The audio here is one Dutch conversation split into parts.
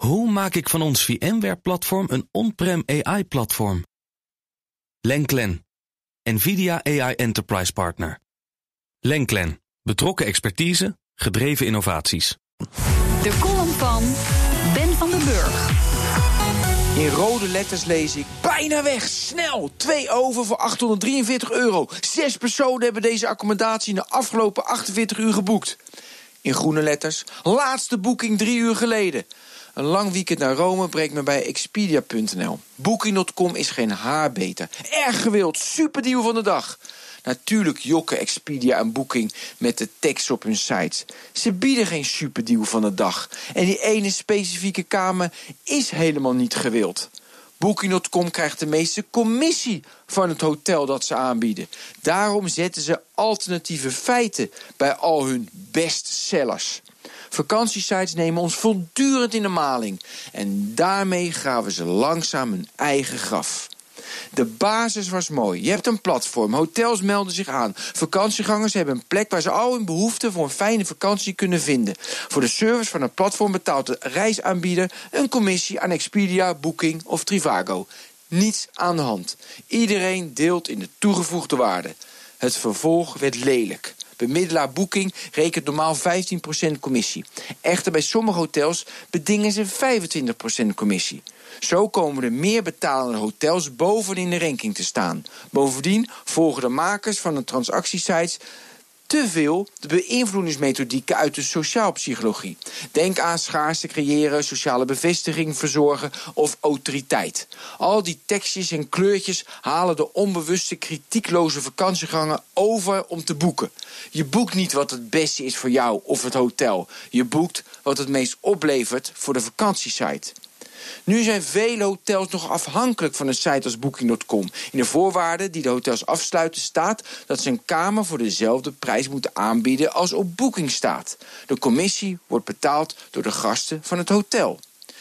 Hoe maak ik van ons VMware-platform een on-prem AI-platform? Lenklen, NVIDIA AI Enterprise Partner. Lenklen, betrokken expertise, gedreven innovaties. De column van Ben van den Burg. In rode letters lees ik bijna weg, snel, twee over voor 843 euro. Zes personen hebben deze accommodatie in de afgelopen 48 uur geboekt. In groene letters, laatste boeking drie uur geleden. Een lang weekend naar Rome brengt me bij Expedia.nl. Booking.com is geen haar beter. Erg gewild, superdeal van de dag. Natuurlijk jokken Expedia en Booking met de tekst op hun sites. Ze bieden geen superdeal van de dag. En die ene specifieke kamer is helemaal niet gewild. Booking.com krijgt de meeste commissie van het hotel dat ze aanbieden. Daarom zetten ze alternatieve feiten bij al hun bestsellers. Vakantiesites nemen ons voortdurend in de maling. En daarmee graven ze langzaam hun eigen graf. De basis was mooi. Je hebt een platform. Hotels melden zich aan. Vakantiegangers hebben een plek waar ze al hun behoeften voor een fijne vakantie kunnen vinden. Voor de service van het platform betaalt de reisaanbieder een commissie aan Expedia, Booking of Trivago. Niets aan de hand. Iedereen deelt in de toegevoegde waarde. Het vervolg werd lelijk. Bemiddelaar Booking rekent normaal 15% commissie. Echter bij sommige hotels bedingen ze 25% commissie. Zo komen er meer betalende hotels bovenin de ranking te staan. Bovendien volgen de makers van de transactiesites te veel de beïnvloedingsmethodieken uit de sociaalpsychologie. Denk aan schaarste creëren, sociale bevestiging verzorgen of autoriteit. Al die tekstjes en kleurtjes halen de onbewuste kritiekloze vakantiegangen over om te boeken. Je boekt niet wat het beste is voor jou of het hotel. Je boekt wat het meest oplevert voor de vakantiesite. Nu zijn vele hotels nog afhankelijk van een site als Booking.com. In de voorwaarden die de hotels afsluiten staat dat ze een kamer voor dezelfde prijs moeten aanbieden als op Booking staat. De commissie wordt betaald door de gasten van het hotel.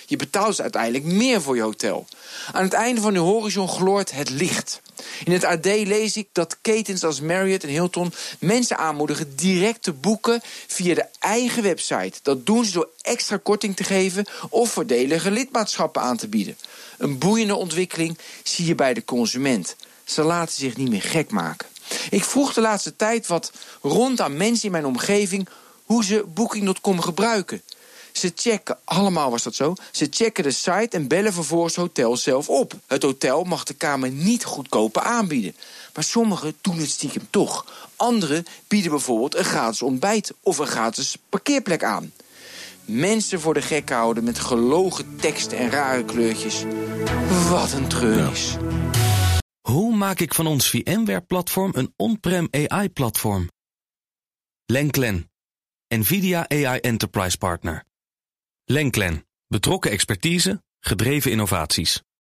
Je betaalt uiteindelijk meer voor je hotel. Aan het einde van de horizon gloort het licht. In het AD lees ik dat ketens als Marriott en Hilton mensen aanmoedigen direct te boeken via de eigen website. Dat doen ze door extra korting te geven of voordelige lidmaatschappen aan te bieden. Een boeiende ontwikkeling zie je bij de consument. Ze laten zich niet meer gek maken. Ik vroeg de laatste tijd wat rond aan mensen in mijn omgeving hoe ze Booking.com gebruiken. Ze checken, allemaal was dat zo, ze checken de site en bellen vervolgens het hotel zelf op. Het hotel mag de kamer niet goedkoper aanbieden. Maar sommigen doen het stiekem toch. Anderen bieden bijvoorbeeld een gratis ontbijt of een gratis parkeerplek aan. Mensen voor de gek houden met gelogen teksten en rare kleurtjes. Wat een treurnis. Hoe maak ik van ons VMware-platform een on-prem AI-platform? Lenklen, NVIDIA AI Enterprise Partner. Lenklen, betrokken expertise, gedreven innovaties.